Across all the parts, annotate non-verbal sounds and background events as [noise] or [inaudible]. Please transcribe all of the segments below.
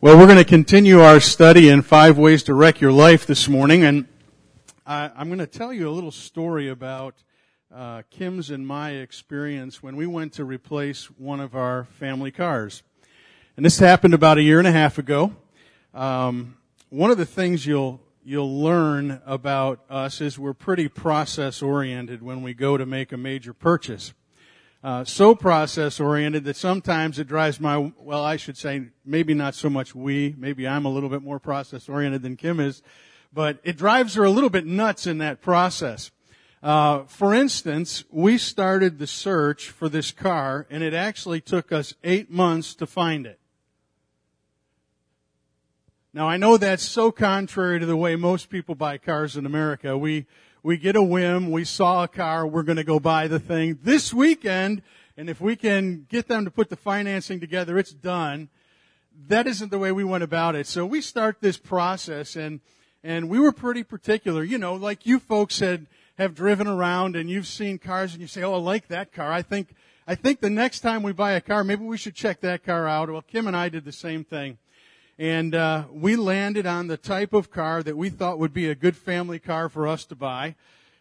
Well, we're going to continue our study in five ways to wreck your life this morning, and I, I'm going to tell you a little story about uh, Kim's and my experience when we went to replace one of our family cars. And this happened about a year and a half ago. Um, one of the things you'll you'll learn about us is we're pretty process oriented when we go to make a major purchase uh, so process oriented that sometimes it drives my, well, I should say, maybe not so much we, maybe I'm a little bit more process oriented than Kim is, but it drives her a little bit nuts in that process. Uh, for instance, we started the search for this car, and it actually took us eight months to find it. Now I know that's so contrary to the way most people buy cars in America. We we get a whim, we saw a car, we're going to go buy the thing this weekend, and if we can get them to put the financing together, it's done. That isn't the way we went about it. So we start this process and, and we were pretty particular. You know, like you folks had, have driven around and you've seen cars and you say, oh, I like that car. I think, I think the next time we buy a car, maybe we should check that car out. Well, Kim and I did the same thing and uh, we landed on the type of car that we thought would be a good family car for us to buy,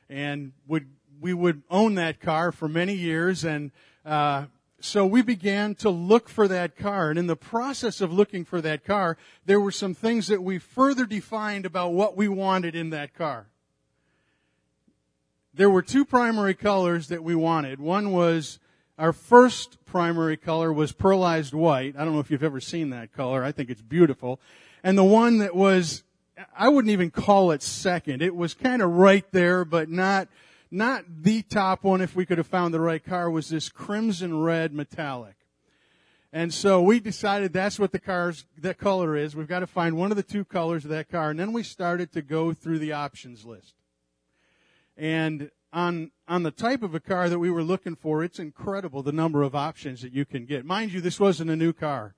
and would we would own that car for many years, and uh, so we began to look for that car. And in the process of looking for that car, there were some things that we further defined about what we wanted in that car. There were two primary colors that we wanted. One was our first primary color was pearlized white. I don't know if you've ever seen that color. I think it's beautiful. And the one that was, I wouldn't even call it second. It was kind of right there, but not, not the top one if we could have found the right car was this crimson red metallic. And so we decided that's what the car's, that color is. We've got to find one of the two colors of that car. And then we started to go through the options list. And on on the type of a car that we were looking for, it's incredible the number of options that you can get. Mind you, this wasn't a new car;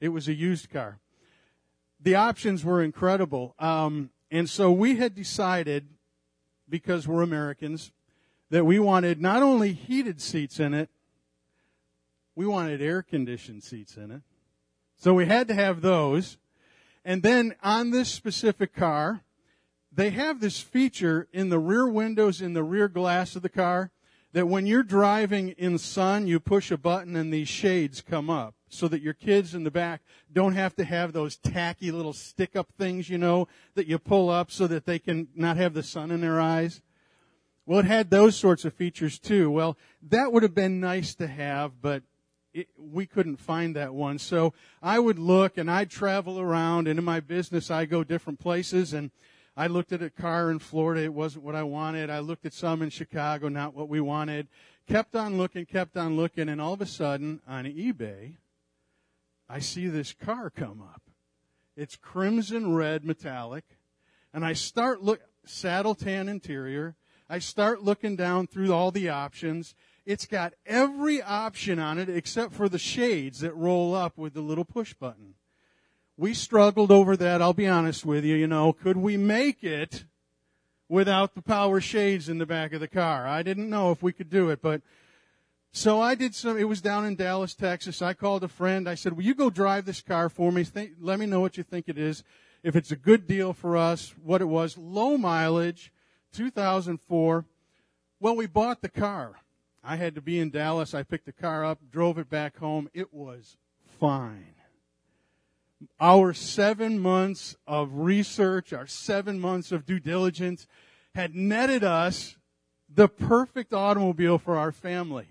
it was a used car. The options were incredible, um, and so we had decided, because we're Americans, that we wanted not only heated seats in it, we wanted air conditioned seats in it. So we had to have those. And then on this specific car, they have this feature in the rear windows in the rear glass of the car that when you're driving in sun, you push a button and these shades come up so that your kids in the back don't have to have those tacky little stick up things, you know, that you pull up so that they can not have the sun in their eyes. Well, it had those sorts of features too. Well, that would have been nice to have, but it, we couldn't find that one. So I would look and I'd travel around and in my business I go different places and I looked at a car in Florida. It wasn't what I wanted. I looked at some in Chicago, not what we wanted. Kept on looking, kept on looking, and all of a sudden on eBay, I see this car come up. It's crimson red metallic. And I start look, saddle tan interior. I start looking down through all the options. It's got every option on it except for the shades that roll up with the little push button we struggled over that. I'll be honest with you. You know, could we make it without the power shades in the back of the car? I didn't know if we could do it, but so I did some, it was down in Dallas, Texas. I called a friend. I said, will you go drive this car for me? Think, let me know what you think it is. If it's a good deal for us, what it was. Low mileage, 2004. Well, we bought the car. I had to be in Dallas. I picked the car up, drove it back home. It was fine our seven months of research, our seven months of due diligence had netted us the perfect automobile for our family.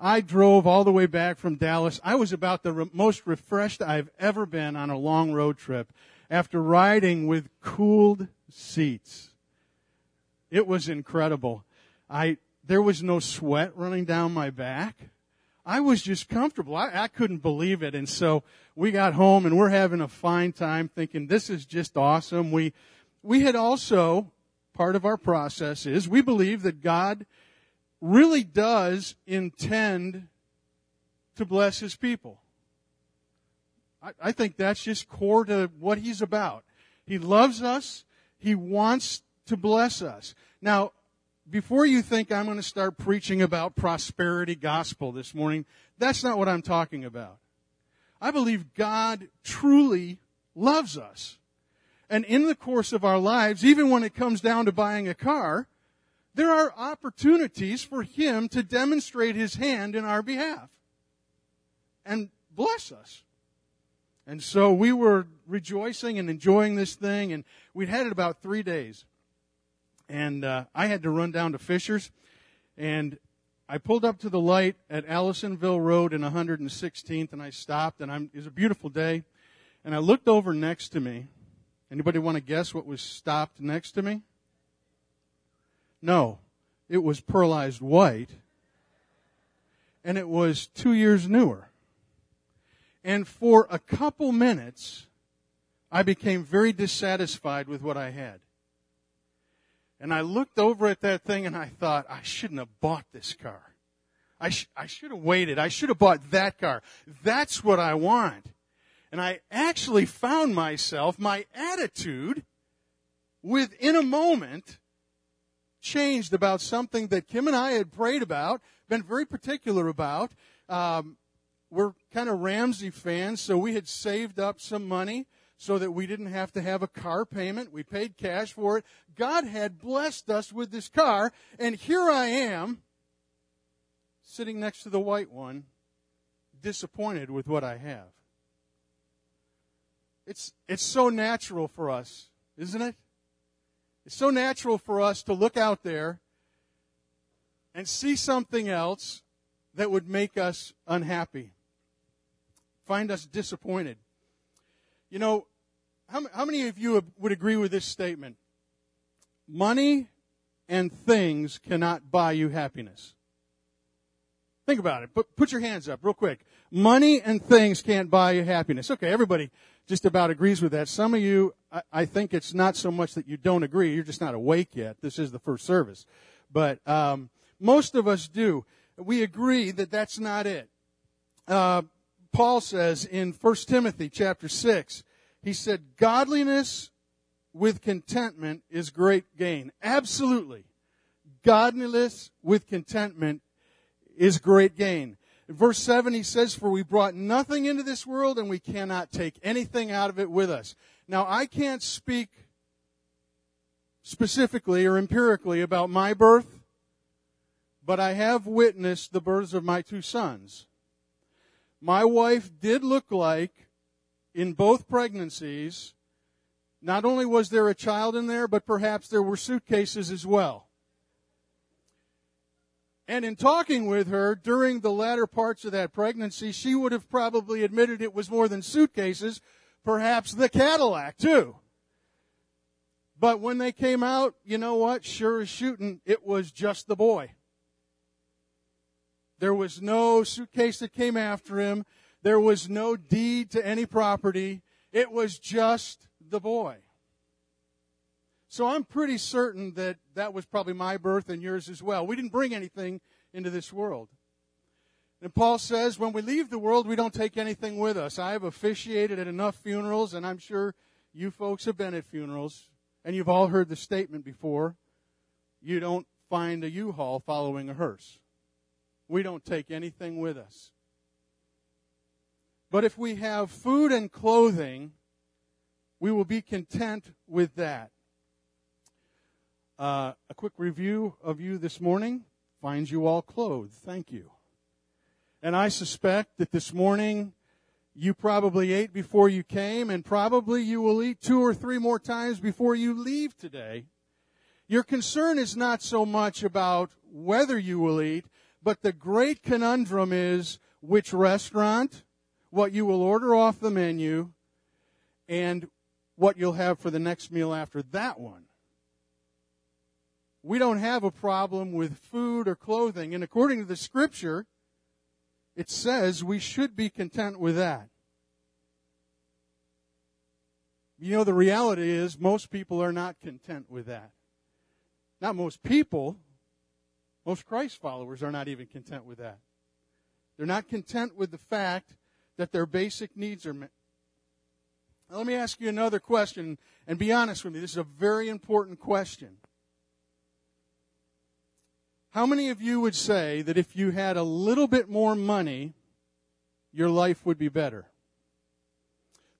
I drove all the way back from Dallas. I was about the re- most refreshed I've ever been on a long road trip after riding with cooled seats. It was incredible. I, there was no sweat running down my back. I was just comfortable. I, I couldn't believe it. And so we got home and we're having a fine time thinking this is just awesome. We, we had also, part of our process is we believe that God really does intend to bless his people. I, I think that's just core to what he's about. He loves us. He wants to bless us. Now, before you think I'm going to start preaching about prosperity gospel this morning, that's not what I'm talking about. I believe God truly loves us. And in the course of our lives, even when it comes down to buying a car, there are opportunities for Him to demonstrate His hand in our behalf and bless us. And so we were rejoicing and enjoying this thing, and we'd had it about three days. And uh, I had to run down to Fishers, and I pulled up to the light at Allisonville Road in 116th, and I stopped, and I'm, it was a beautiful day. And I looked over next to me. Anybody want to guess what was stopped next to me? No, it was pearlized white, and it was two years newer. And for a couple minutes, I became very dissatisfied with what I had. And I looked over at that thing and I thought, I shouldn't have bought this car. I, sh- I should have waited. I should have bought that car. That's what I want. And I actually found myself, my attitude within a moment changed about something that Kim and I had prayed about, been very particular about. Um, we're kind of Ramsey fans, so we had saved up some money so that we didn't have to have a car payment. We paid cash for it. God had blessed us with this car, and here I am, sitting next to the white one, disappointed with what I have. It's, it's so natural for us, isn't it? It's so natural for us to look out there and see something else that would make us unhappy, find us disappointed. You know, how, how many of you would agree with this statement? Money and things cannot buy you happiness. Think about it. Put, put your hands up real quick. Money and things can't buy you happiness. Okay, everybody just about agrees with that. Some of you, I, I think it's not so much that you don't agree. You're just not awake yet. This is the first service. But um, most of us do. We agree that that's not it. Uh, Paul says in 1 Timothy chapter 6, he said, Godliness with contentment is great gain. Absolutely. Godliness with contentment is great gain. In verse 7, he says, For we brought nothing into this world and we cannot take anything out of it with us. Now, I can't speak specifically or empirically about my birth, but I have witnessed the births of my two sons. My wife did look like in both pregnancies, not only was there a child in there, but perhaps there were suitcases as well. And in talking with her during the latter parts of that pregnancy, she would have probably admitted it was more than suitcases, perhaps the Cadillac too. But when they came out, you know what? Sure as shooting, it was just the boy. There was no suitcase that came after him. There was no deed to any property. It was just the boy. So I'm pretty certain that that was probably my birth and yours as well. We didn't bring anything into this world. And Paul says, when we leave the world, we don't take anything with us. I have officiated at enough funerals, and I'm sure you folks have been at funerals, and you've all heard the statement before. You don't find a U-Haul following a hearse. We don't take anything with us. But if we have food and clothing, we will be content with that. Uh, a quick review of you this morning finds you all clothed. Thank you. And I suspect that this morning you probably ate before you came, and probably you will eat two or three more times before you leave today. Your concern is not so much about whether you will eat, but the great conundrum is which restaurant, what you will order off the menu, and what you'll have for the next meal after that one. We don't have a problem with food or clothing, and according to the scripture, it says we should be content with that. You know, the reality is most people are not content with that. Not most people, most Christ followers are not even content with that. They're not content with the fact that their basic needs are met. Now, let me ask you another question, and be honest with me. This is a very important question. How many of you would say that if you had a little bit more money, your life would be better?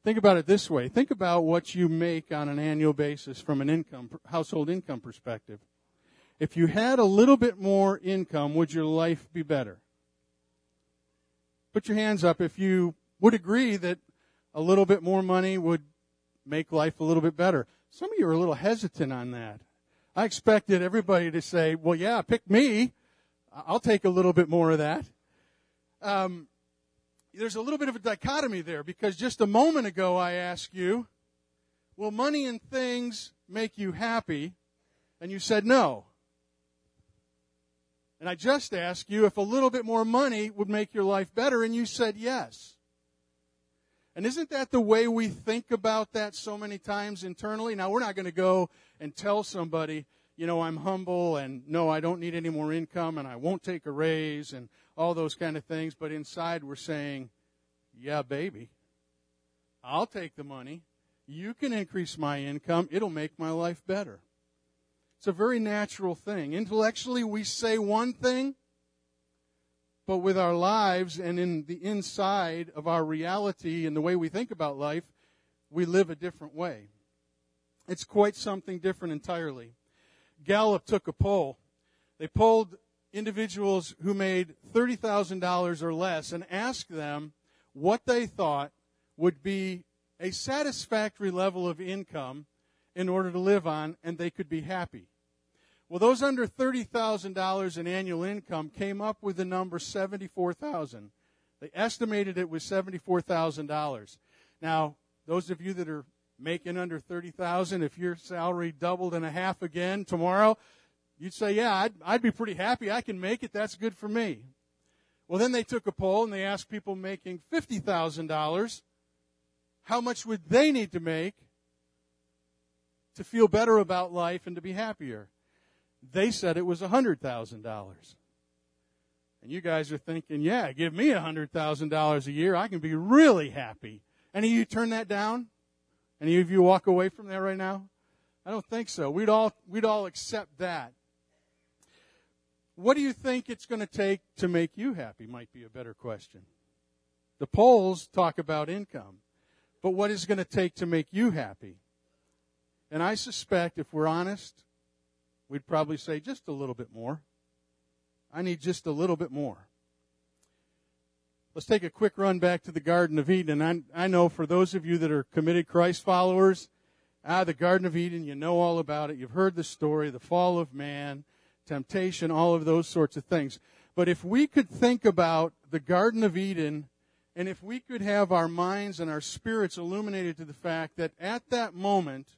Think about it this way. Think about what you make on an annual basis from an income, household income perspective. If you had a little bit more income, would your life be better? Put your hands up if you would agree that a little bit more money would make life a little bit better. Some of you are a little hesitant on that. I expected everybody to say, well, yeah, pick me. I'll take a little bit more of that. Um, there's a little bit of a dichotomy there because just a moment ago I asked you, will money and things make you happy? And you said no. And I just asked you if a little bit more money would make your life better, and you said yes. And isn't that the way we think about that so many times internally? Now, we're not going to go and tell somebody, you know, I'm humble and no, I don't need any more income and I won't take a raise and all those kind of things. But inside we're saying, yeah, baby, I'll take the money. You can increase my income. It'll make my life better. It's a very natural thing. Intellectually, we say one thing, but with our lives and in the inside of our reality and the way we think about life, we live a different way. It's quite something different entirely. Gallup took a poll. They polled individuals who made $30,000 or less and asked them what they thought would be a satisfactory level of income in order to live on and they could be happy. Well, those under $30,000 in annual income came up with the number 74,000. They estimated it was $74,000. Now, those of you that are making under 30,000, if your salary doubled and a half again tomorrow, you'd say, yeah, I'd, I'd be pretty happy. I can make it. That's good for me. Well, then they took a poll and they asked people making $50,000, how much would they need to make to feel better about life and to be happier? They said it was $100,000. And you guys are thinking, yeah, give me $100,000 a year. I can be really happy. Any of you turn that down? Any of you walk away from that right now? I don't think so. We'd all, we'd all accept that. What do you think it's going to take to make you happy might be a better question. The polls talk about income, but what is it going to take to make you happy? And I suspect if we're honest, we'd probably say just a little bit more. I need just a little bit more. Let's take a quick run back to the Garden of Eden. I, I know for those of you that are committed Christ followers, ah, the Garden of Eden, you know all about it. You've heard the story, the fall of man, temptation, all of those sorts of things. But if we could think about the Garden of Eden, and if we could have our minds and our spirits illuminated to the fact that at that moment,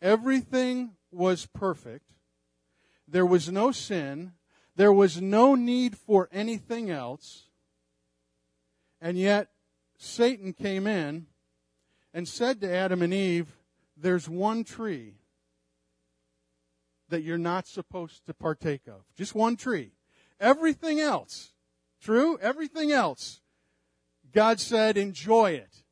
everything was perfect. There was no sin. There was no need for anything else. And yet, Satan came in and said to Adam and Eve, There's one tree that you're not supposed to partake of. Just one tree. Everything else, true? Everything else, God said, Enjoy it.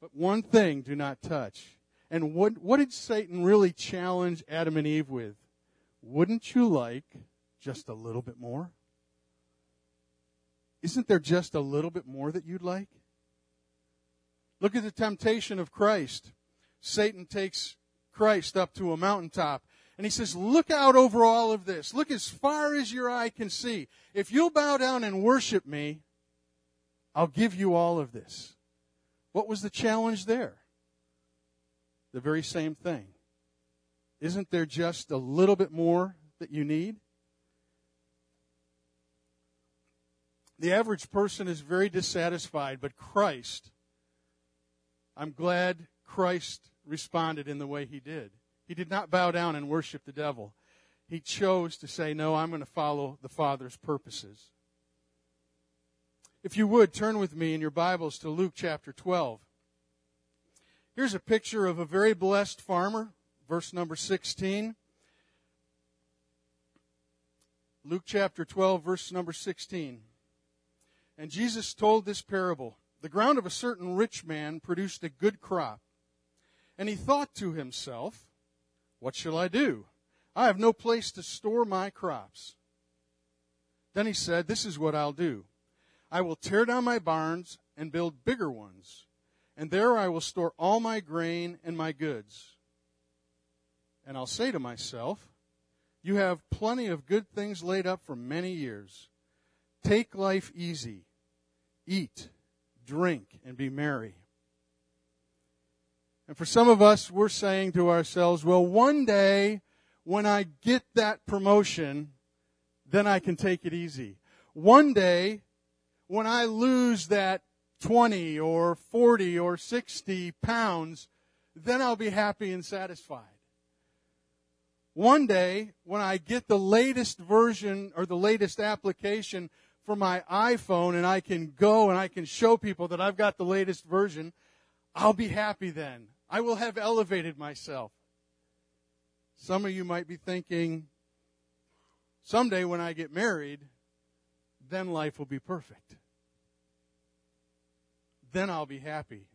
But one thing do not touch. And what, what did Satan really challenge Adam and Eve with? Wouldn't you like just a little bit more? Isn't there just a little bit more that you'd like? Look at the temptation of Christ. Satan takes Christ up to a mountaintop and he says, Look out over all of this. Look as far as your eye can see. If you'll bow down and worship me, I'll give you all of this. What was the challenge there? The very same thing. Isn't there just a little bit more that you need? The average person is very dissatisfied, but Christ, I'm glad Christ responded in the way he did. He did not bow down and worship the devil. He chose to say, No, I'm going to follow the Father's purposes. If you would, turn with me in your Bibles to Luke chapter 12. Here's a picture of a very blessed farmer, verse number 16. Luke chapter 12, verse number 16. And Jesus told this parable The ground of a certain rich man produced a good crop. And he thought to himself, What shall I do? I have no place to store my crops. Then he said, This is what I'll do I will tear down my barns and build bigger ones and there I will store all my grain and my goods. And I'll say to myself, You have plenty of good things laid up for many years. Take life easy. Eat, drink, and be merry. And for some of us, we're saying to ourselves, well, one day when I get that promotion, then I can take it easy. One day when I lose that 20 or 40 or 60 pounds, then I'll be happy and satisfied. One day, when I get the latest version or the latest application for my iPhone and I can go and I can show people that I've got the latest version, I'll be happy then. I will have elevated myself. Some of you might be thinking, someday when I get married, then life will be perfect then I'll be happy.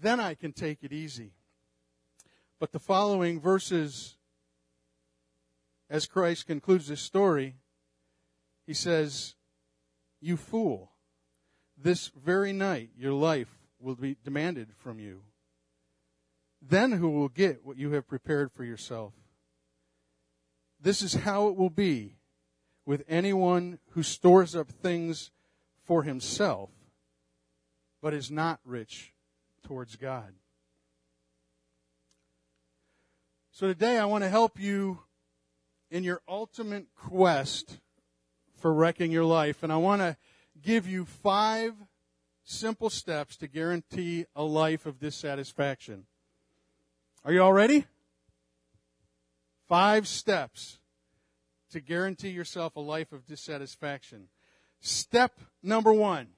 Then I can take it easy. But the following verses, as Christ concludes this story, he says, You fool, this very night your life will be demanded from you. Then who will get what you have prepared for yourself? This is how it will be with anyone who stores up things for himself but is not rich towards God. So today I want to help you in your ultimate quest for wrecking your life. And I want to give you five simple steps to guarantee a life of dissatisfaction. Are you all ready? Five steps to guarantee yourself a life of dissatisfaction. Step number one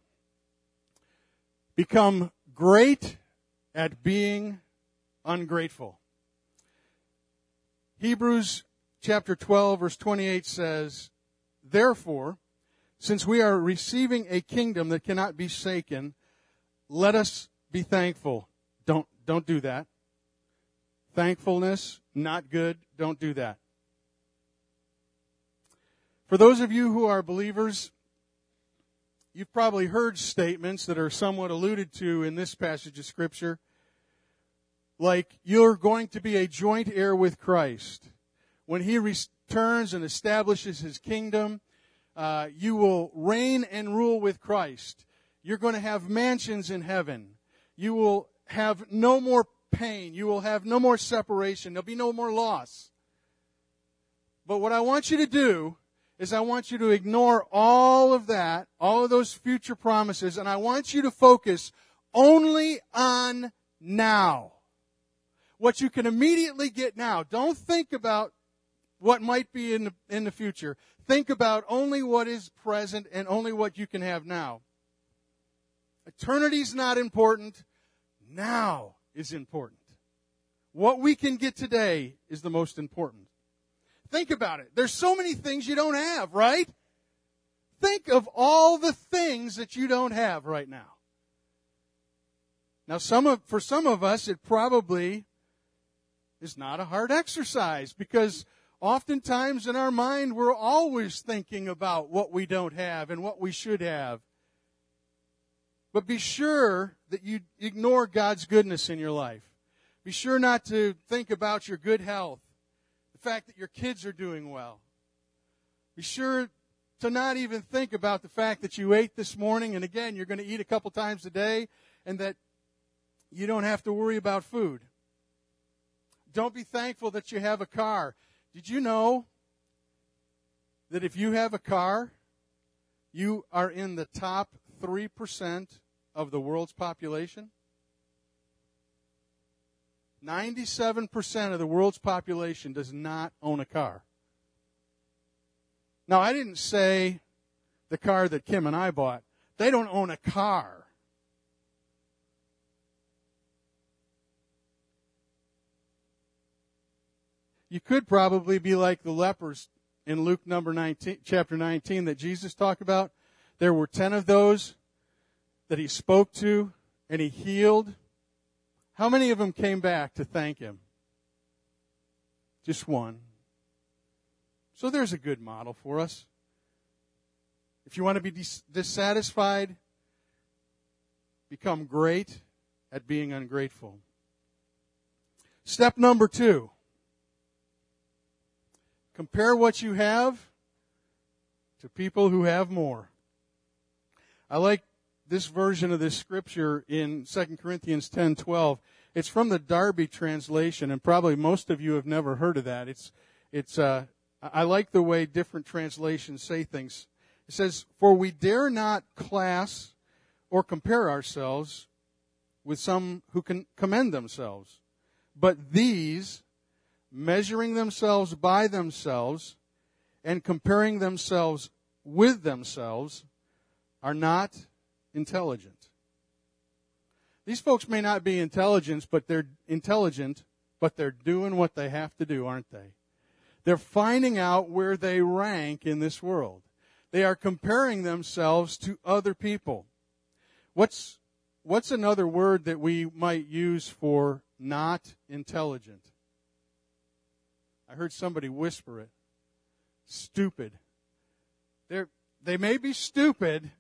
become great at being ungrateful. Hebrews chapter 12 verse 28 says, Therefore, since we are receiving a kingdom that cannot be shaken, let us be thankful. Don't, don't do that. Thankfulness, not good. Don't do that. For those of you who are believers, You've probably heard statements that are somewhat alluded to in this passage of Scripture, like, you're going to be a joint heir with Christ. When He returns and establishes His kingdom, uh, you will reign and rule with Christ. You're going to have mansions in heaven. You will have no more pain. You will have no more separation. There'll be no more loss. But what I want you to do is I want you to ignore all of that, all of those future promises, and I want you to focus only on now. What you can immediately get now. Don't think about what might be in the, in the future. Think about only what is present and only what you can have now. Eternity's not important. Now is important. What we can get today is the most important. Think about it. There's so many things you don't have, right? Think of all the things that you don't have right now. Now, some of, for some of us, it probably is not a hard exercise because oftentimes in our mind, we're always thinking about what we don't have and what we should have. But be sure that you ignore God's goodness in your life. Be sure not to think about your good health fact that your kids are doing well. Be sure to not even think about the fact that you ate this morning, and again, you're going to eat a couple times a day, and that you don't have to worry about food. Don't be thankful that you have a car. Did you know that if you have a car, you are in the top 3% of the world's population? 97% of the world's population does not own a car. Now, I didn't say the car that Kim and I bought. They don't own a car. You could probably be like the lepers in Luke number 19, chapter 19 that Jesus talked about. There were 10 of those that he spoke to and he healed. How many of them came back to thank him? Just one. So there's a good model for us. If you want to be dis- dissatisfied, become great at being ungrateful. Step number two. Compare what you have to people who have more. I like this version of this scripture in 2 Corinthians 10:12. It's from the Darby translation and probably most of you have never heard of that. It's it's uh I like the way different translations say things. It says, "For we dare not class or compare ourselves with some who can commend themselves, but these measuring themselves by themselves and comparing themselves with themselves are not intelligent. These folks may not be intelligent, but they're intelligent, but they're doing what they have to do, aren't they? They're finding out where they rank in this world. They are comparing themselves to other people. What's, what's another word that we might use for not intelligent? I heard somebody whisper it. Stupid. They're, they may be stupid,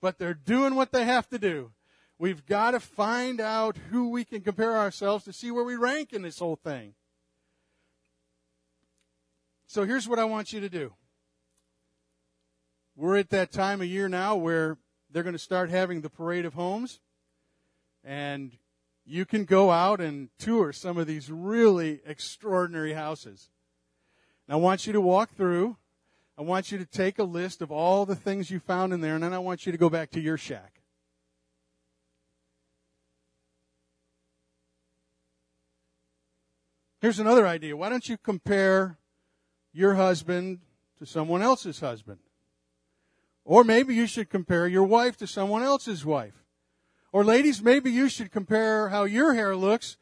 but they're doing what they have to do. We've got to find out who we can compare ourselves to see where we rank in this whole thing. So here's what I want you to do. We're at that time of year now where they're going to start having the parade of homes. And you can go out and tour some of these really extraordinary houses. Now, I want you to walk through. I want you to take a list of all the things you found in there, and then I want you to go back to your shack. Here's another idea. Why don't you compare your husband to someone else's husband? Or maybe you should compare your wife to someone else's wife. Or ladies, maybe you should compare how your hair looks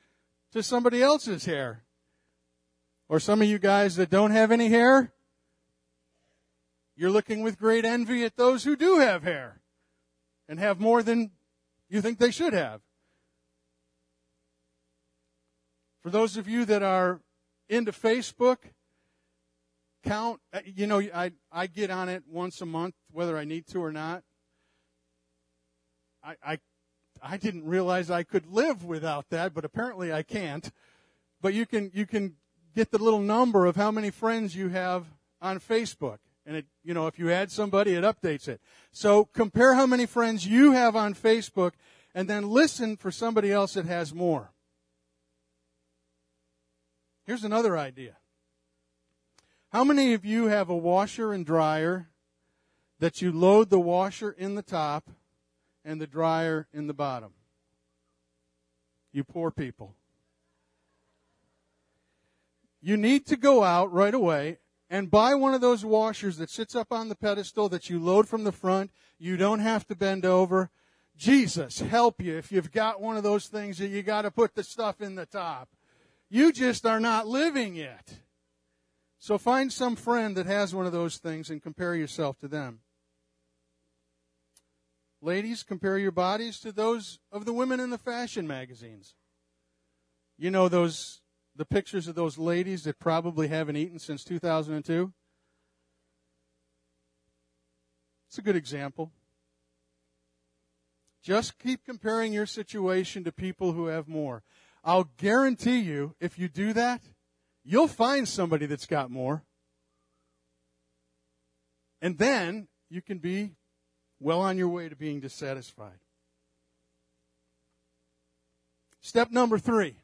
to somebody else's hair. Or some of you guys that don't have any hair, you're looking with great envy at those who do have hair and have more than you think they should have. For those of you that are into Facebook, count, uh, you know, I, I get on it once a month, whether I need to or not. I, I I didn't realize I could live without that, but apparently I can't. But you can, you can get the little number of how many friends you have on Facebook. And it, you know, if you add somebody, it updates it. So compare how many friends you have on Facebook and then listen for somebody else that has more. Here's another idea. How many of you have a washer and dryer that you load the washer in the top and the dryer in the bottom. You poor people. You need to go out right away and buy one of those washers that sits up on the pedestal that you load from the front. You don't have to bend over. Jesus help you if you've got one of those things that you got to put the stuff in the top. You just are not living yet. So find some friend that has one of those things and compare yourself to them. Ladies, compare your bodies to those of the women in the fashion magazines. You know those the pictures of those ladies that probably haven't eaten since 2002? It's a good example. Just keep comparing your situation to people who have more. I'll guarantee you, if you do that, you'll find somebody that's got more. And then you can be well on your way to being dissatisfied. Step number three.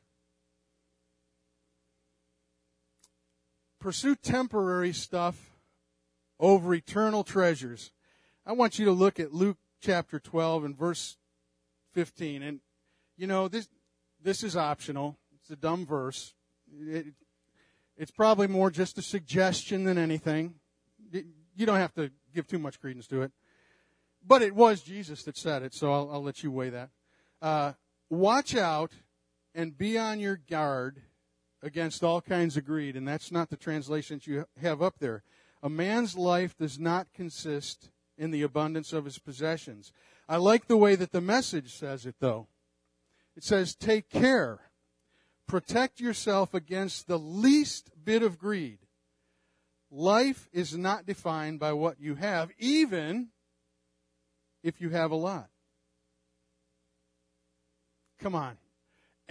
Pursue temporary stuff over eternal treasures. I want you to look at Luke chapter 12 and verse 15. And, you know, this, this is optional. It's a dumb verse. It, it's probably more just a suggestion than anything. You don't have to give too much credence to it. But it was Jesus that said it, so I'll, I'll let you weigh that. Uh, watch out and be on your guard against all kinds of greed. And that's not the translations you have up there. A man's life does not consist in the abundance of his possessions. I like the way that the message says it, though. It says, take care. Protect yourself against the least bit of greed. Life is not defined by what you have, even if you have a lot. Come on.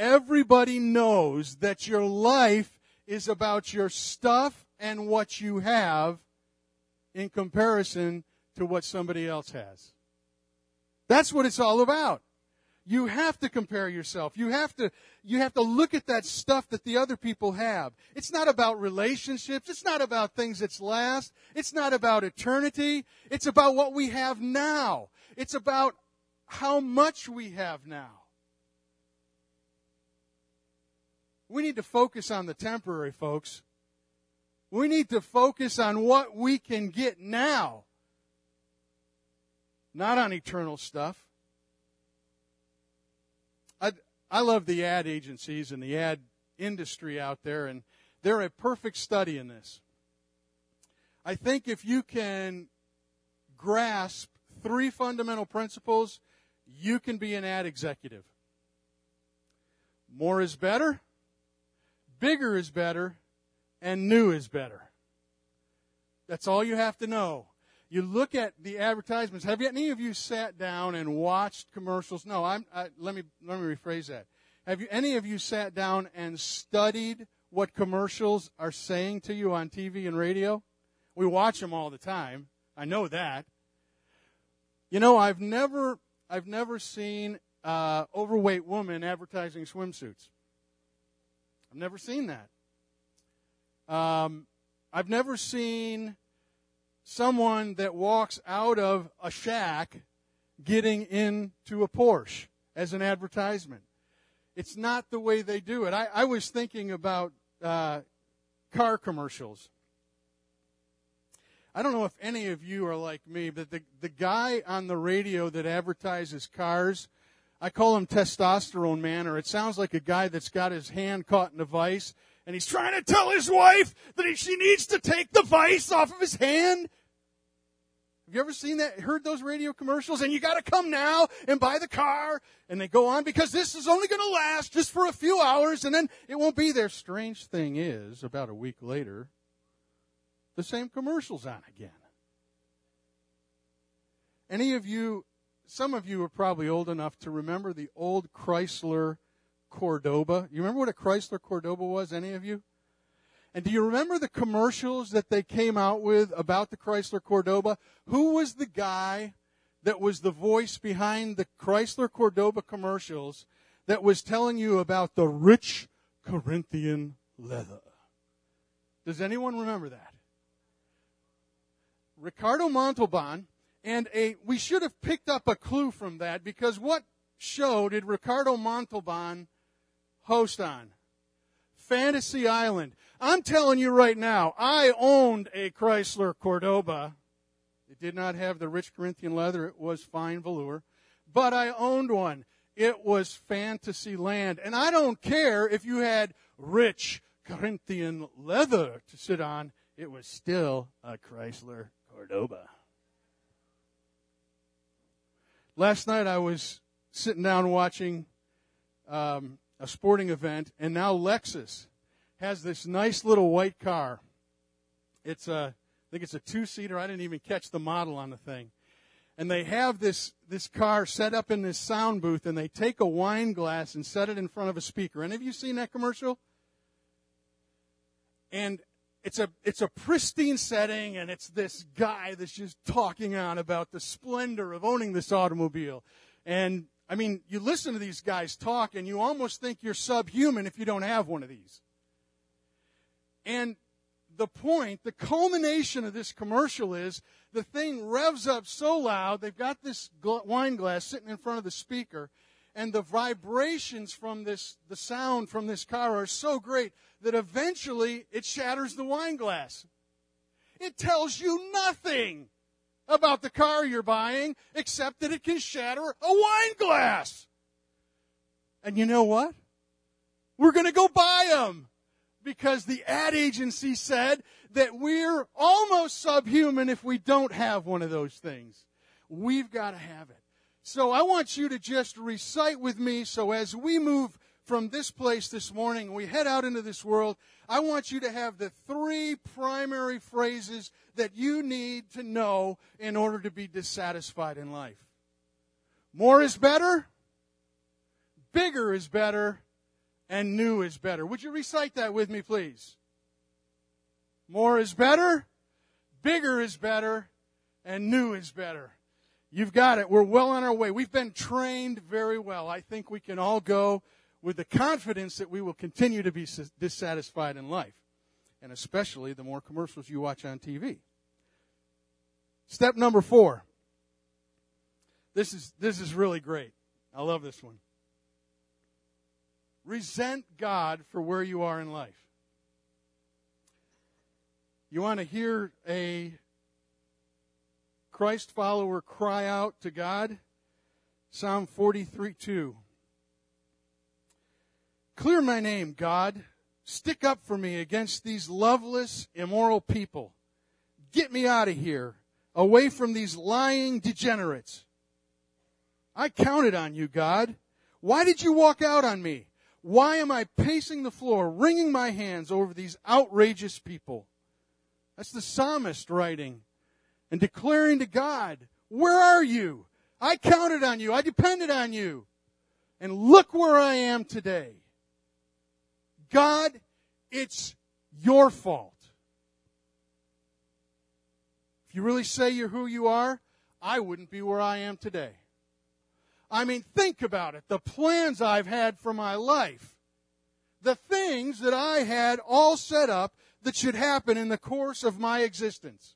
Everybody knows that your life is about your stuff and what you have in comparison to what somebody else has. That's what it's all about. You have to compare yourself. You have to, you have to look at that stuff that the other people have. It's not about relationships. It's not about things that last. It's not about eternity. It's about what we have now. It's about how much we have now. We need to focus on the temporary, folks. We need to focus on what we can get now, not on eternal stuff. I, I love the ad agencies and the ad industry out there, and they're a perfect study in this. I think if you can grasp three fundamental principles, you can be an ad executive. More is better bigger is better, and new is better. That's all you have to know. You look at the advertisements. Have any of you sat down and watched commercials? No, I'm, I, let me let me rephrase that. Have you any of you sat down and studied what commercials are saying to you on TV and radio? We watch them all the time. I know that. You know, I've never I've never seen uh, overweight woman advertising swimsuits. I've never seen that. Um, I've never seen someone that walks out of a shack getting into a Porsche as an advertisement. It's not the way they do it. I, I was thinking about uh, car commercials. I don't know if any of you are like me, but the, the guy on the radio that advertises cars I call him testosterone man, or it sounds like a guy that's got his hand caught in a vice, and he's trying to tell his wife that he, she needs to take the vice off of his hand. Have you ever seen that? Heard those radio commercials? And you got to come now and buy the car. And they go on because this is only to last just for a few hours and then it won't be there. Strange thing is, about a week later, the same commercial's on again. Any of you some of you are probably old enough to remember the old Chrysler Cordoba. You remember what a Chrysler Cordoba was, any of you? And do you remember the commercials that they came out with about the Chrysler Cordoba? Who was the guy that was the voice behind the Chrysler Cordoba commercials that was telling you about the rich Corinthian leather? Does anyone remember that? Ricardo Montalban and a, we should have picked up a clue from that because what show did Ricardo Montalban host on? Fantasy Island. I'm telling you right now, I owned a Chrysler Cordoba. It did not have the rich Corinthian leather. It was fine velour. But I owned one. It was fantasy land. And I don't care if you had rich Corinthian leather to sit on. It was still a Chrysler Cordoba. Last night I was sitting down watching um, a sporting event, and now Lexus has this nice little white car. It's a, I think it's a two-seater. I didn't even catch the model on the thing. And they have this, this car set up in this sound booth, and they take a wine glass and set it in front of a speaker. Any of you seen that commercial? And it's a it's a pristine setting and it's this guy that's just talking on about the splendor of owning this automobile. And i mean you listen to these guys talk and you almost think you're subhuman if you don't have one of these. And the point the culmination of this commercial is the thing revs up so loud they've got this wine glass sitting in front of the speaker and the vibrations from this, the sound from this car are so great that eventually it shatters the wine glass. It tells you nothing about the car you're buying except that it can shatter a wine glass. And you know what? We're going to go buy them because the ad agency said that we're almost subhuman if we don't have one of those things. We've got to have it. So I want you to just recite with me. So as we move from this place this morning, we head out into this world, I want you to have the three primary phrases that you need to know in order to be dissatisfied in life. More is better. bigger is better and new is better. Would you recite that with me, please? More is better, bigger is better, and new is better. You've got it. We're well on our way. We've been trained very well. I think we can all go with the confidence that we will continue to be dissatisfied in life, and especially the more commercials you watch on TV. Step number four. This is, this is really great. I love this one. Resent God for where you are in life. You want to hear a Christ follower cry out to God? Psalm 43 2. Clear my name, God. Stick up for me against these loveless, immoral people. Get me out of here, away from these lying degenerates. I counted on you, God. Why did you walk out on me? Why am I pacing the floor, wringing my hands over these outrageous people? That's the psalmist writing and declaring to God, Where are you? I counted on you. I depended on you. And look where I am today. God, it's your fault. If you really say you're who you are, I wouldn't be where I am today. I mean, think about it. The plans I've had for my life. The things that I had all set up that should happen in the course of my existence.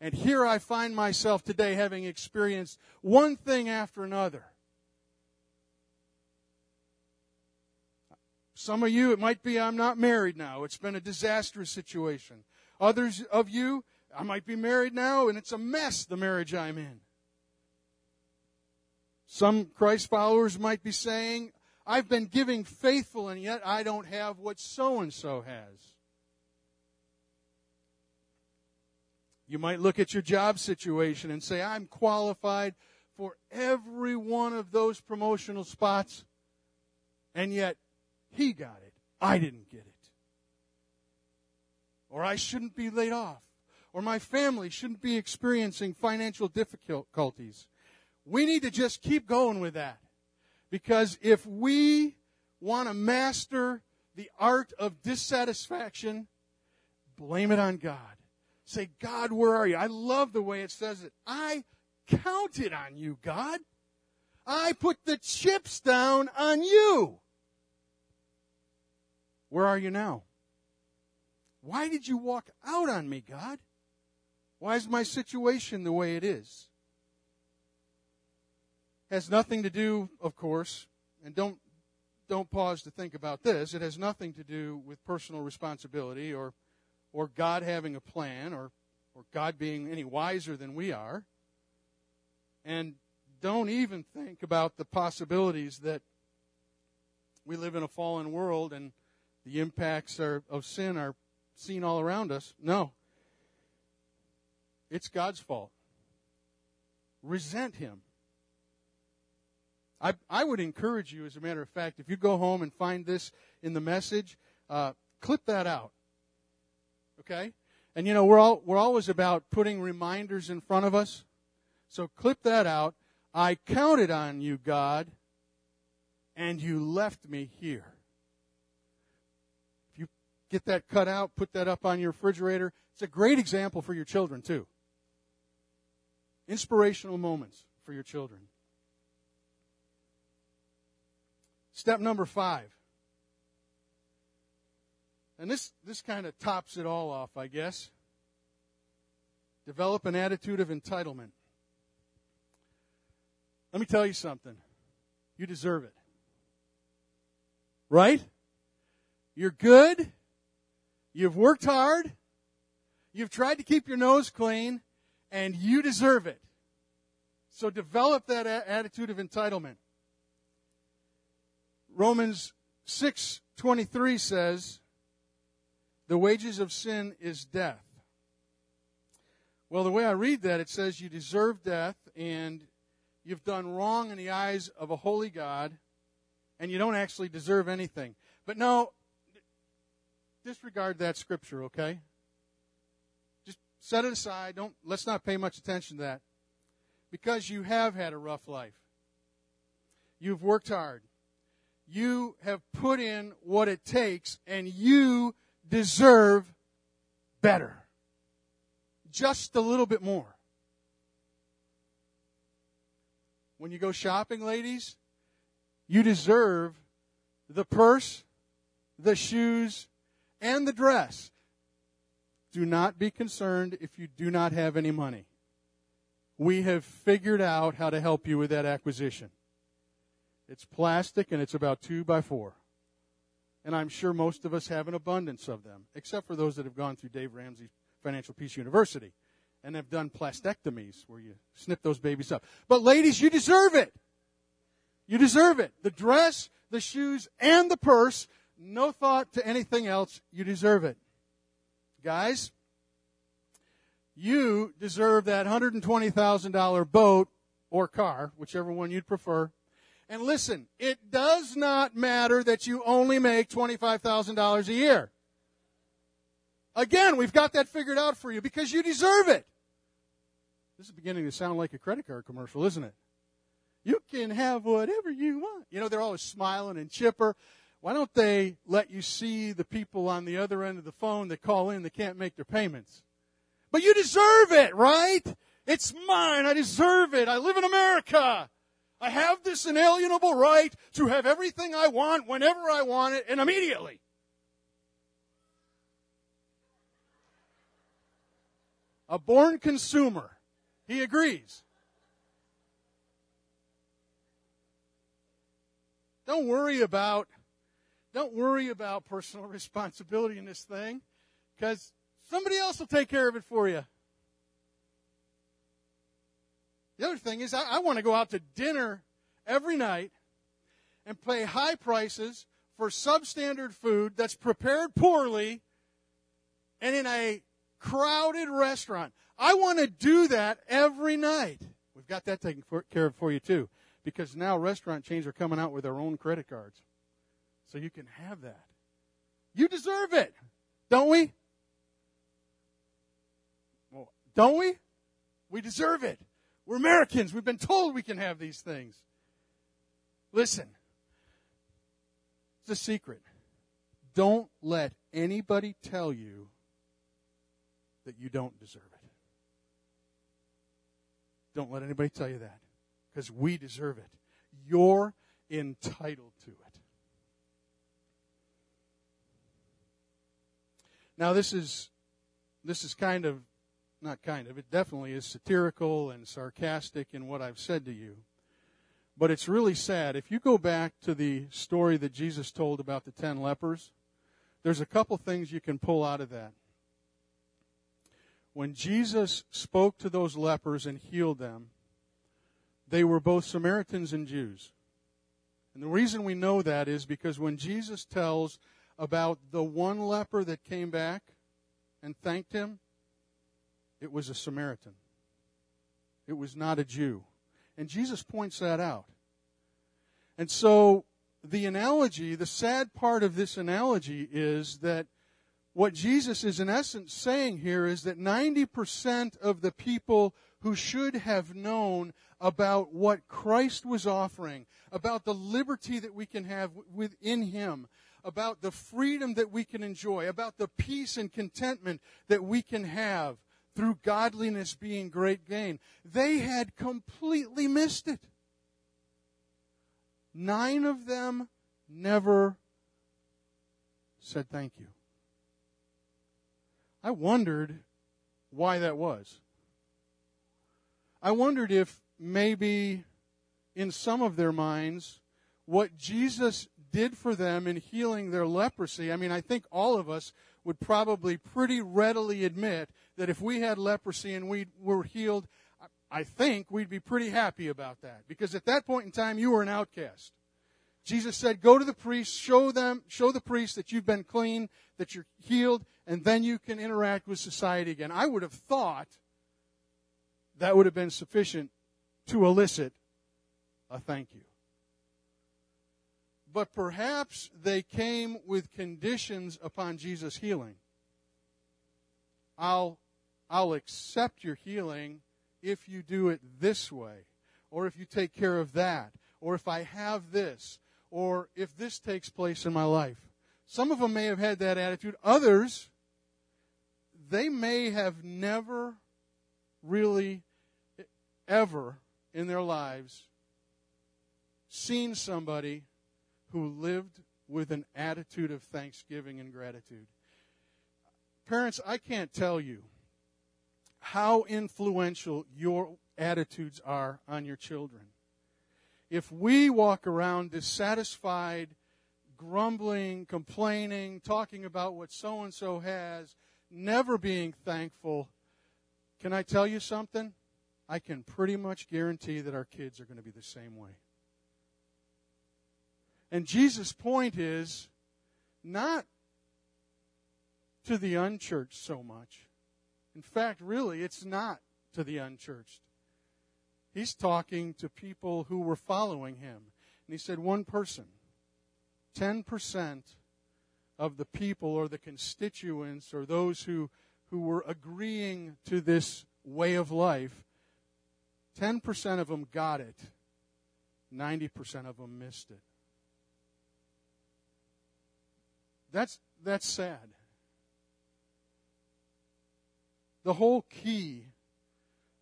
And here I find myself today having experienced one thing after another Some of you, it might be I'm not married now. It's been a disastrous situation. Others of you, I might be married now and it's a mess, the marriage I'm in. Some Christ followers might be saying, I've been giving faithful and yet I don't have what so and so has. You might look at your job situation and say, I'm qualified for every one of those promotional spots, and yet he got it. I didn't get it. Or I shouldn't be laid off. Or my family shouldn't be experiencing financial difficulties. We need to just keep going with that. Because if we want to master the art of dissatisfaction, blame it on God. Say, God, where are you? I love the way it says it. I counted on you, God. I put the chips down on you. Where are you now? Why did you walk out on me, God? Why is my situation the way it is? Has nothing to do, of course, and don't don't pause to think about this. It has nothing to do with personal responsibility or or God having a plan or or God being any wiser than we are. And don't even think about the possibilities that we live in a fallen world and the impacts are, of sin are seen all around us. No. It's God's fault. Resent Him. I, I would encourage you, as a matter of fact, if you go home and find this in the message, uh, clip that out. Okay? And you know, we're, all, we're always about putting reminders in front of us. So clip that out. I counted on you, God, and you left me here. If you get that cut out, put that up on your refrigerator. It's a great example for your children, too. Inspirational moments for your children. Step number five. And this, this kind of tops it all off, I guess. Develop an attitude of entitlement. Let me tell you something. You deserve it. Right? You're good. You've worked hard. You've tried to keep your nose clean and you deserve it. So develop that attitude of entitlement. Romans 6:23 says, "The wages of sin is death." Well, the way I read that, it says you deserve death and you've done wrong in the eyes of a holy God and you don't actually deserve anything. But no, disregard that scripture, okay? Just set it aside. Don't let's not pay much attention to that. Because you have had a rough life. You've worked hard. You have put in what it takes, and you deserve better. Just a little bit more. When you go shopping, ladies, you deserve the purse, the shoes, and the dress. Do not be concerned if you do not have any money. We have figured out how to help you with that acquisition. It's plastic and it's about two by four. And I'm sure most of us have an abundance of them, except for those that have gone through Dave Ramsey's Financial Peace University and have done plastectomies where you snip those babies up. But ladies, you deserve it. You deserve it. The dress, the shoes, and the purse. No thought to anything else. You deserve it. Guys, you deserve that $120,000 boat or car, whichever one you'd prefer. And listen, it does not matter that you only make $25,000 a year. Again, we've got that figured out for you because you deserve it. This is beginning to sound like a credit card commercial, isn't it? You can have whatever you want. You know, they're always smiling and chipper. Why don't they let you see the people on the other end of the phone that call in that can't make their payments? But you deserve it, right? It's mine. I deserve it. I live in America. I have this inalienable right to have everything I want whenever I want it and immediately. A born consumer. He agrees. Don't worry about don't worry about personal [laughs] responsibility in this thing because somebody else will take care of it for you. The other thing is, I, I want to go out to dinner every night and pay high prices for substandard food that's prepared poorly and in a crowded restaurant. I want to do that every night. We've got that taken care of for you too, because now restaurant chains are coming out with their own credit cards. So you can have that. You deserve it, don't we? Well, don't we? We deserve it. We're Americans. We've been told we can have these things. Listen, it's a secret. Don't let anybody tell you that you don't deserve it. Don't let anybody tell you that because we deserve it. You're entitled to it. Now this is this is kind of not kind of it definitely is satirical and sarcastic in what I've said to you. But it's really sad. If you go back to the story that Jesus told about the 10 lepers, there's a couple things you can pull out of that. When Jesus spoke to those lepers and healed them, they were both Samaritans and Jews. And the reason we know that is because when Jesus tells about the one leper that came back and thanked him, it was a Samaritan. It was not a Jew. And Jesus points that out. And so the analogy, the sad part of this analogy is that what Jesus is in essence saying here is that 90% of the people who should have known about what Christ was offering, about the liberty that we can have within Him, about the freedom that we can enjoy, about the peace and contentment that we can have through godliness being great gain. They had completely missed it. Nine of them never said thank you. I wondered why that was. I wondered if maybe in some of their minds, what Jesus did for them in healing their leprosy. I mean, I think all of us would probably pretty readily admit that if we had leprosy and we were healed, I think we'd be pretty happy about that. Because at that point in time, you were an outcast. Jesus said, go to the priest, show them, show the priest that you've been clean, that you're healed, and then you can interact with society again. I would have thought that would have been sufficient to elicit a thank you but perhaps they came with conditions upon Jesus' healing. I'll, I'll accept your healing if you do it this way, or if you take care of that, or if I have this, or if this takes place in my life. Some of them may have had that attitude. Others, they may have never really, ever in their lives seen somebody who lived with an attitude of thanksgiving and gratitude. Parents, I can't tell you how influential your attitudes are on your children. If we walk around dissatisfied, grumbling, complaining, talking about what so and so has, never being thankful, can I tell you something? I can pretty much guarantee that our kids are going to be the same way. And Jesus' point is not to the unchurched so much. In fact, really, it's not to the unchurched. He's talking to people who were following him. And he said, one person, 10% of the people or the constituents or those who, who were agreeing to this way of life, 10% of them got it, 90% of them missed it. That's, that's sad. The whole key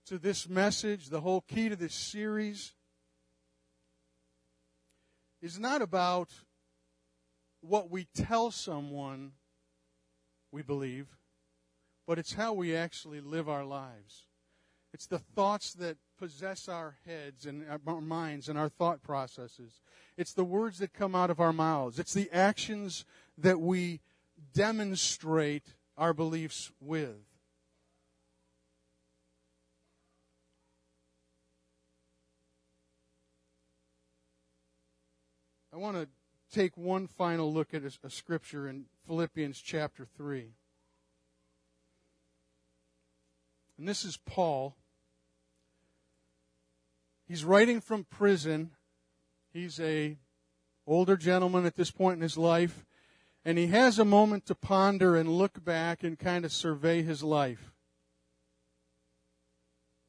to this message, the whole key to this series, is not about what we tell someone we believe, but it's how we actually live our lives. It's the thoughts that possess our heads and our minds and our thought processes. It's the words that come out of our mouths. It's the actions that we demonstrate our beliefs with. I want to take one final look at a, a scripture in Philippians chapter 3. And this is Paul He's writing from prison. He's a older gentleman at this point in his life, and he has a moment to ponder and look back and kind of survey his life.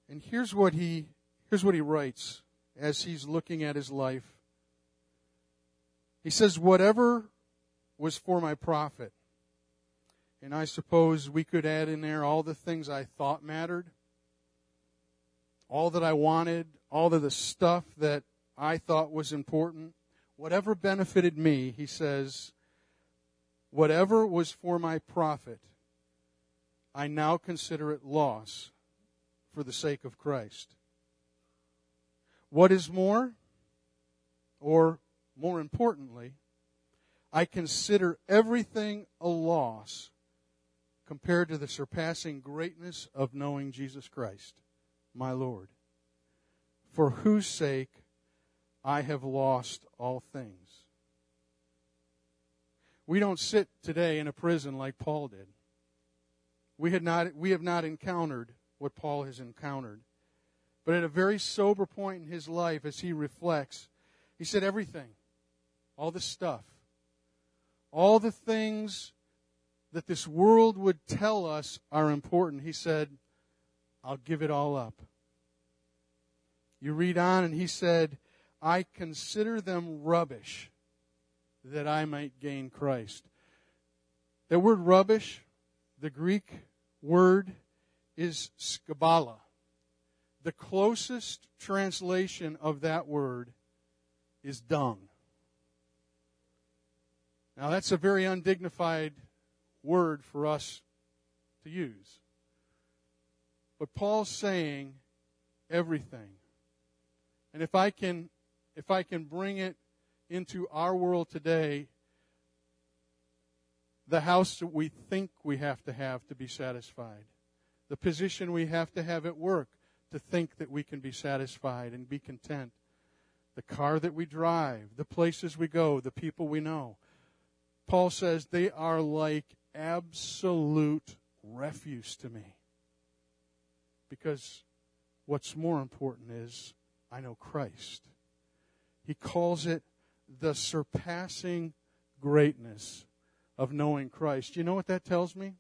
And here's what he here's what he writes as he's looking at his life. He says, Whatever was for my profit. And I suppose we could add in there all the things I thought mattered all that I wanted, all of the stuff that I thought was important, whatever benefited me, he says, whatever was for my profit, I now consider it loss for the sake of Christ. What is more, or more importantly, I consider everything a loss compared to the surpassing greatness of knowing Jesus Christ my Lord, for whose sake I have lost all things. We don't sit today in a prison like Paul did. We, had not, we have not encountered what Paul has encountered. But at a very sober point in his life, as he reflects, he said, Everything, all the stuff, all the things that this world would tell us are important, he said, I'll give it all up. You read on, and he said, I consider them rubbish that I might gain Christ. The word rubbish, the Greek word is skubala. The closest translation of that word is dung. Now, that's a very undignified word for us to use. But Paul's saying everything. And if I can if I can bring it into our world today, the house that we think we have to have to be satisfied, the position we have to have at work to think that we can be satisfied and be content, the car that we drive, the places we go, the people we know. Paul says they are like absolute refuse to me. Because what's more important is I know Christ. He calls it the surpassing greatness of knowing Christ. You know what that tells me?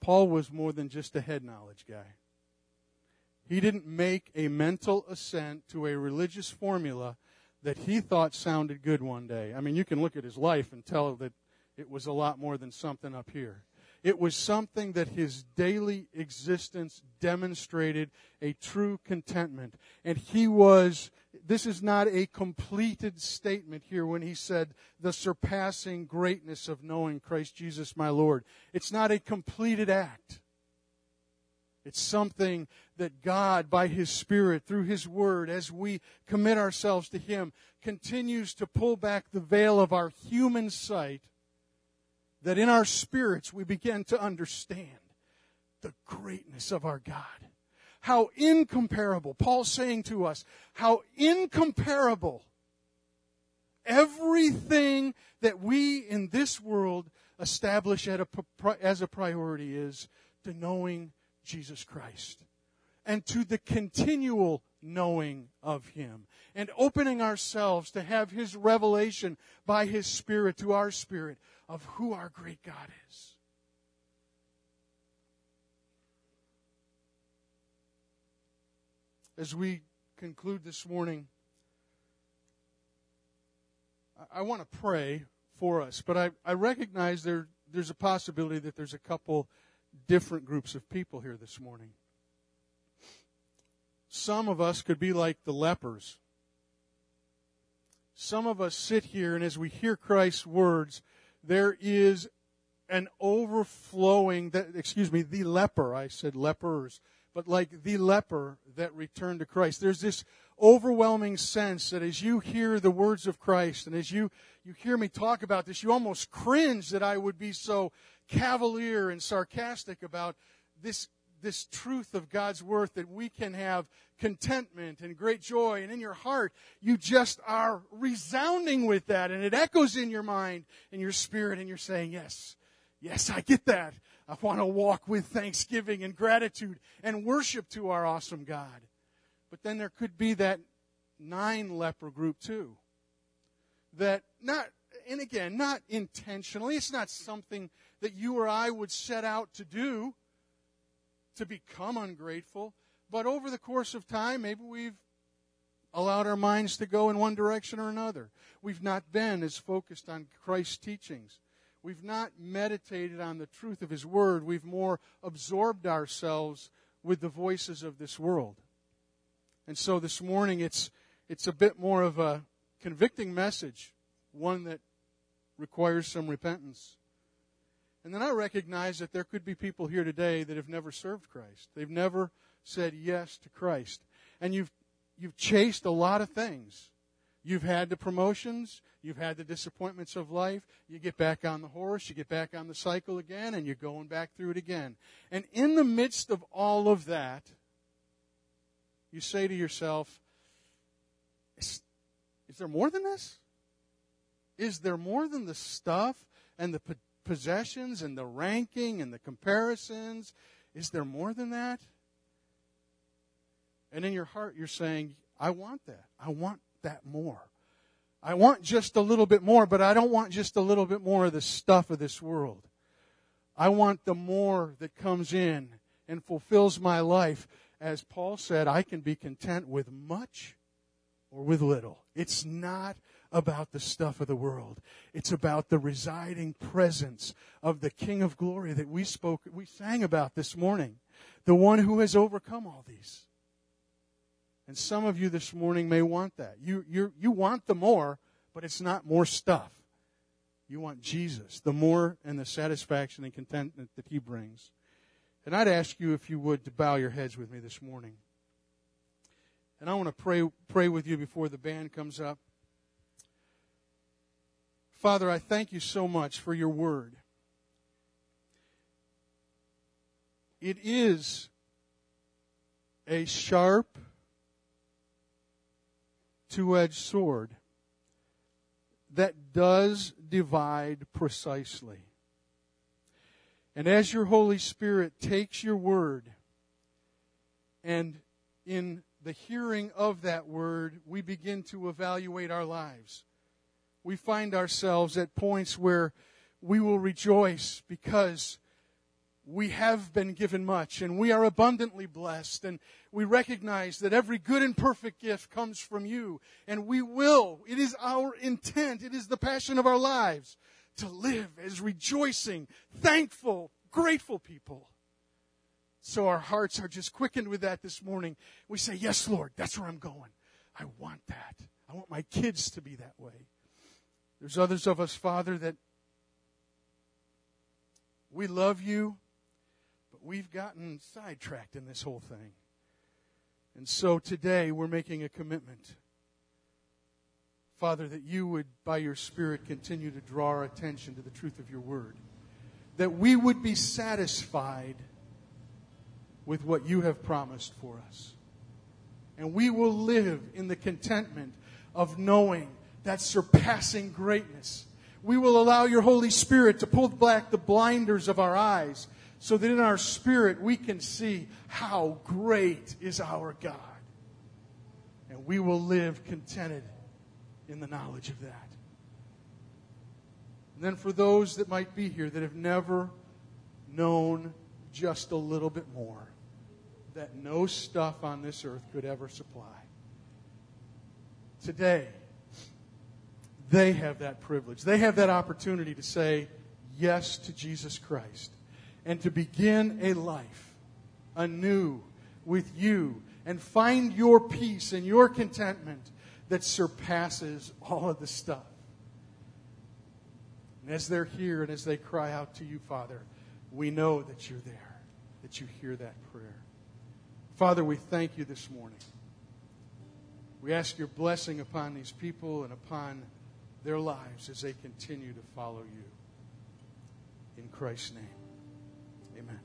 Paul was more than just a head knowledge guy. He didn't make a mental assent to a religious formula that he thought sounded good one day. I mean, you can look at his life and tell that it was a lot more than something up here. It was something that his daily existence demonstrated a true contentment. And he was, this is not a completed statement here when he said, the surpassing greatness of knowing Christ Jesus my Lord. It's not a completed act. It's something that God, by His Spirit, through His Word, as we commit ourselves to Him, continues to pull back the veil of our human sight that in our spirits we begin to understand the greatness of our God. How incomparable, Paul's saying to us, how incomparable everything that we in this world establish as a priority is to knowing Jesus Christ and to the continual knowing of Him and opening ourselves to have His revelation by His Spirit to our spirit of who our great God is. As we conclude this morning, I want to pray for us, but I, I recognize there, there's a possibility that there's a couple different groups of people here this morning. Some of us could be like the lepers. Some of us sit here, and as we hear Christ's words, there is an overflowing that excuse me the leper i said lepers but like the leper that returned to christ there's this overwhelming sense that as you hear the words of christ and as you you hear me talk about this you almost cringe that i would be so cavalier and sarcastic about this this truth of God's worth that we can have contentment and great joy. And in your heart, you just are resounding with that. And it echoes in your mind and your spirit. And you're saying, Yes, yes, I get that. I want to walk with thanksgiving and gratitude and worship to our awesome God. But then there could be that nine leper group too. That not, and again, not intentionally, it's not something that you or I would set out to do to become ungrateful, but over the course of time, maybe we've allowed our minds to go in one direction or another. We've not been as focused on Christ's teachings. We've not meditated on the truth of His Word. We've more absorbed ourselves with the voices of this world. And so this morning, it's, it's a bit more of a convicting message, one that requires some repentance. And then I recognize that there could be people here today that have never served Christ. They've never said yes to Christ. And you've, you've chased a lot of things. You've had the promotions, you've had the disappointments of life. You get back on the horse, you get back on the cycle again, and you're going back through it again. And in the midst of all of that, you say to yourself, is, is there more than this? Is there more than the stuff and the possessions and the ranking and the comparisons. Is there more than that? And in your heart, you're saying, I want that. I want that more. I want just a little bit more, but I don't want just a little bit more of the stuff of this world. I want the more that comes in and fulfills my life. As Paul said, I can be content with much or with little. It's not about the stuff of the world. It's about the residing presence of the King of glory that we spoke, we sang about this morning. The one who has overcome all these. And some of you this morning may want that. You, you, you want the more, but it's not more stuff. You want Jesus, the more and the satisfaction and contentment that He brings. And I'd ask you, if you would, to bow your heads with me this morning. And I want to pray, pray with you before the band comes up. Father, I thank you so much for your word. It is a sharp, two edged sword that does divide precisely. And as your Holy Spirit takes your word and in the hearing of that word, we begin to evaluate our lives we find ourselves at points where we will rejoice because we have been given much and we are abundantly blessed and we recognize that every good and perfect gift comes from you and we will it is our intent it is the passion of our lives to live as rejoicing thankful grateful people. So our hearts are just quickened with that this morning. We say yes lord that's where i'm going. I want that. I want my kids to be that way there's others of us father that we love you but we've gotten sidetracked in this whole thing. And so today we're making a commitment. Father, that you would, by your Spirit, continue to draw our attention to the truth of your word. That we would be satisfied with what you have promised for us. And we will live in the contentment of knowing that surpassing greatness. We will allow your Holy Spirit to pull back the blinders of our eyes so that in our spirit we can see how great is our God. And we will live contented in the knowledge of that. And then for those that might be here that have never known just a little bit more, that no stuff on this earth could ever supply. Today, they have that privilege. They have that opportunity to say yes to Jesus Christ and to begin a life anew with you and find your peace and your contentment that surpasses all of the stuff. And as they're here and as they cry out to you, Father, we know that you're there, that you hear that prayer. Father, we thank you this morning. We ask your blessing upon these people and upon their lives as they continue to follow you. In Christ's name. Amen.